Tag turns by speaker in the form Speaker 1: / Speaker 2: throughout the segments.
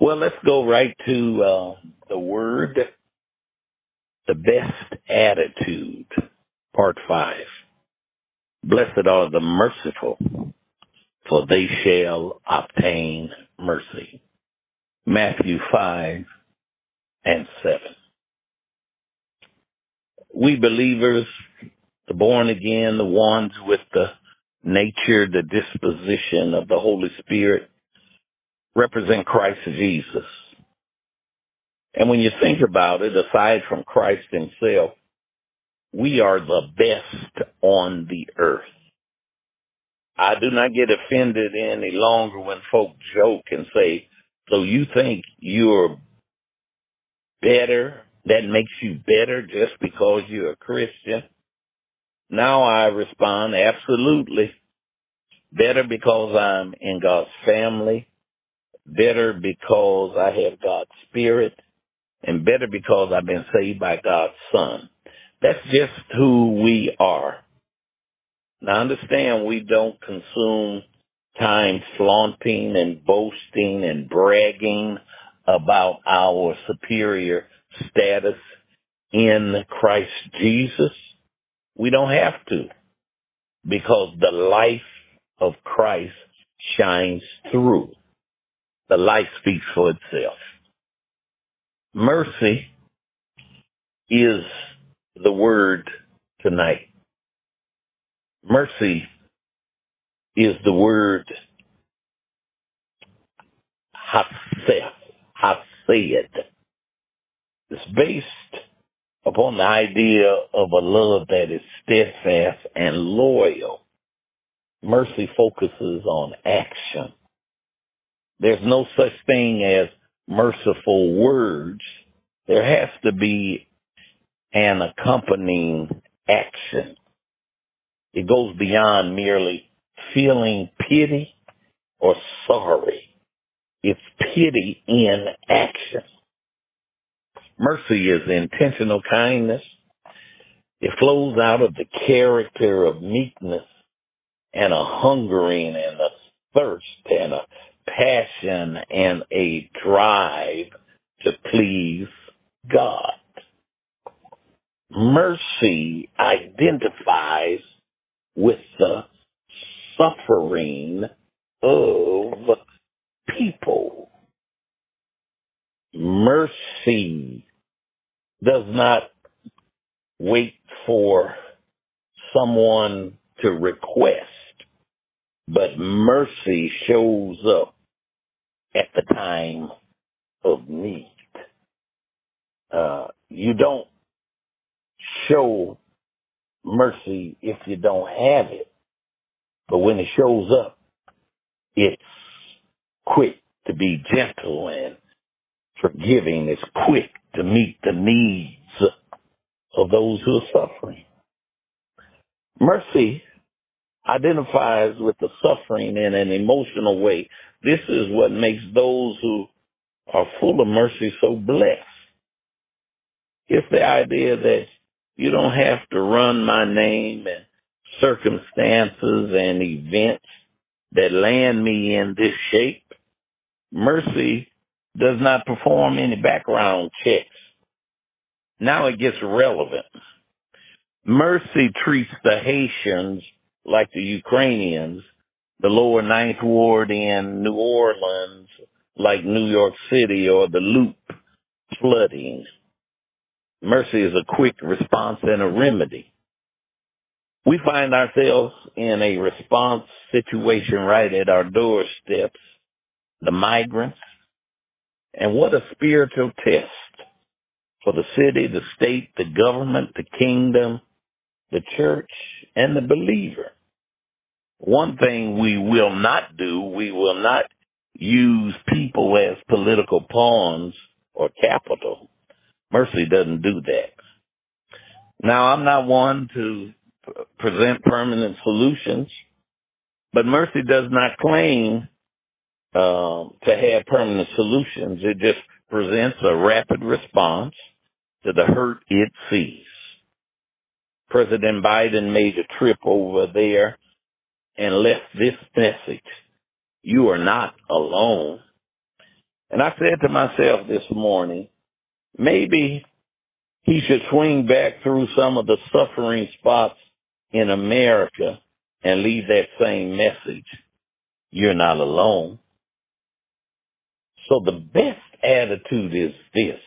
Speaker 1: Well, let's go right to uh, the word, the best attitude, part five. Blessed are the merciful, for they shall obtain mercy. Matthew 5 and 7. We believers, the born again, the ones with the nature, the disposition of the Holy Spirit, represent Christ Jesus. And when you think about it, aside from Christ himself, we are the best on the earth. I do not get offended any longer when folk joke and say, so you think you're better, that makes you better just because you're a Christian? Now I respond, absolutely. Better because I'm in God's family, better because I have God's spirit, and better because I've been saved by God's son. That's just who we are. Now understand we don't consume time flaunting and boasting and bragging about our superior status in Christ Jesus. We don't have to because the life of Christ shines through. The life speaks for itself. Mercy is the word tonight. Mercy is the word hesed. It's based upon the idea of a love that is steadfast and loyal. Mercy focuses on action. There's no such thing as merciful words. There has to be an accompanying action. It goes beyond merely feeling pity or sorry. It's pity in action. Mercy is intentional kindness. It flows out of the character of meekness and a hungering and a thirst and a passion and a drive to please God. Mercy identifies with the suffering of people. Mercy does not wait for someone to request, but mercy shows up at the time of need. Uh, you don't show mercy if you don't have it, but when it shows up, it's quick to be gentle and forgiving. It's quick to meet the needs of those who are suffering. Mercy identifies with the suffering in an emotional way. This is what makes those who are full of mercy so blessed. It's the idea that you don't have to run my name and circumstances and events that land me in this shape. Mercy does not perform any background checks. Now it gets relevant. Mercy treats the Haitians like the Ukrainians, the lower ninth ward in New Orleans like New York City or the Loop flooding. Mercy is a quick response and a remedy. We find ourselves in a response situation right at our doorsteps, the migrants, and what a spiritual test for the city, the state, the government, the kingdom, the church, and the believer. One thing we will not do, we will not use people as political pawns or capital. Mercy doesn't do that. Now, I'm not one to present permanent solutions, but mercy does not claim um, to have permanent solutions. It just presents a rapid response to the hurt it sees. President Biden made a trip over there and left this message. You are not alone. And I said to myself this morning, maybe he should swing back through some of the suffering spots in America and leave that same message. You're not alone. So the best attitude is this.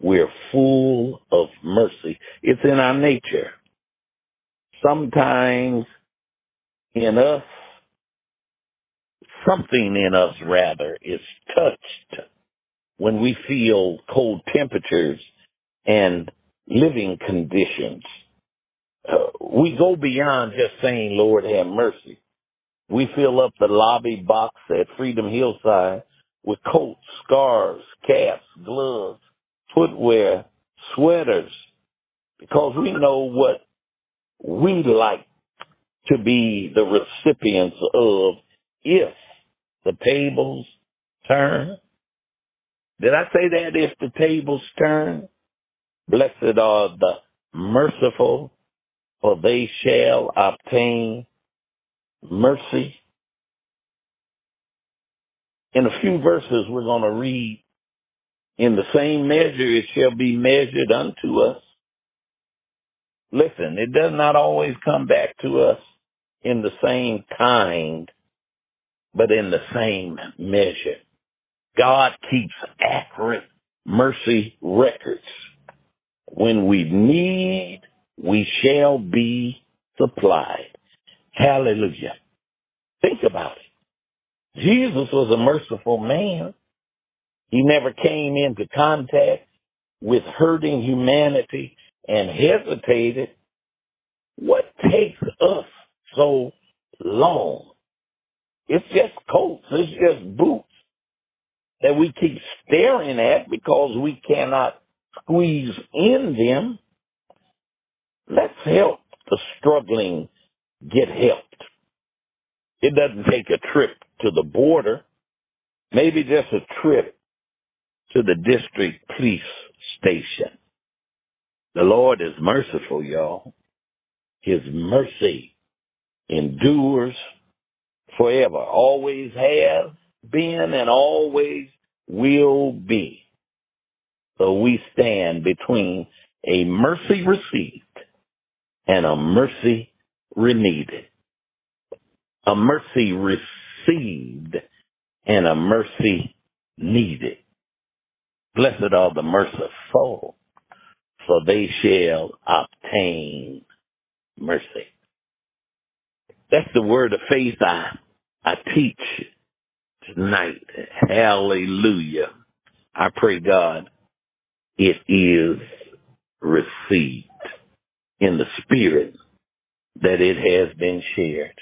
Speaker 1: We're full of mercy. It's in our nature. Sometimes in us, something in us rather is touched when we feel cold temperatures and living conditions. Uh, we go beyond just saying, Lord, have mercy. We fill up the lobby box at Freedom Hillside with coats, scarves, caps, gloves, footwear, sweaters, because we know what we like to be the recipients of if the tables turn. Did I say that if the tables turn? Blessed are the merciful, for they shall obtain mercy. In a few verses we're going to read, in the same measure it shall be measured unto us. Listen, it does not always come back to us in the same kind, but in the same measure. God keeps accurate mercy records. When we need, we shall be supplied. Hallelujah. Think about it. Jesus was a merciful man. He never came into contact with hurting humanity and hesitated. What takes us so long? It's just coats. It's just boots that we keep staring at because we cannot squeeze in them. Let's help the struggling get helped. It doesn't take a trip to the border, maybe just a trip to the district police station. The Lord is merciful, y'all. His mercy endures forever, always has been and always will be. So we stand between a mercy received and a mercy needed. A mercy received and a mercy needed. Blessed are the merciful, for they shall obtain mercy. That's the word of faith I, I teach tonight. Hallelujah. I pray God it is received in the spirit that it has been shared.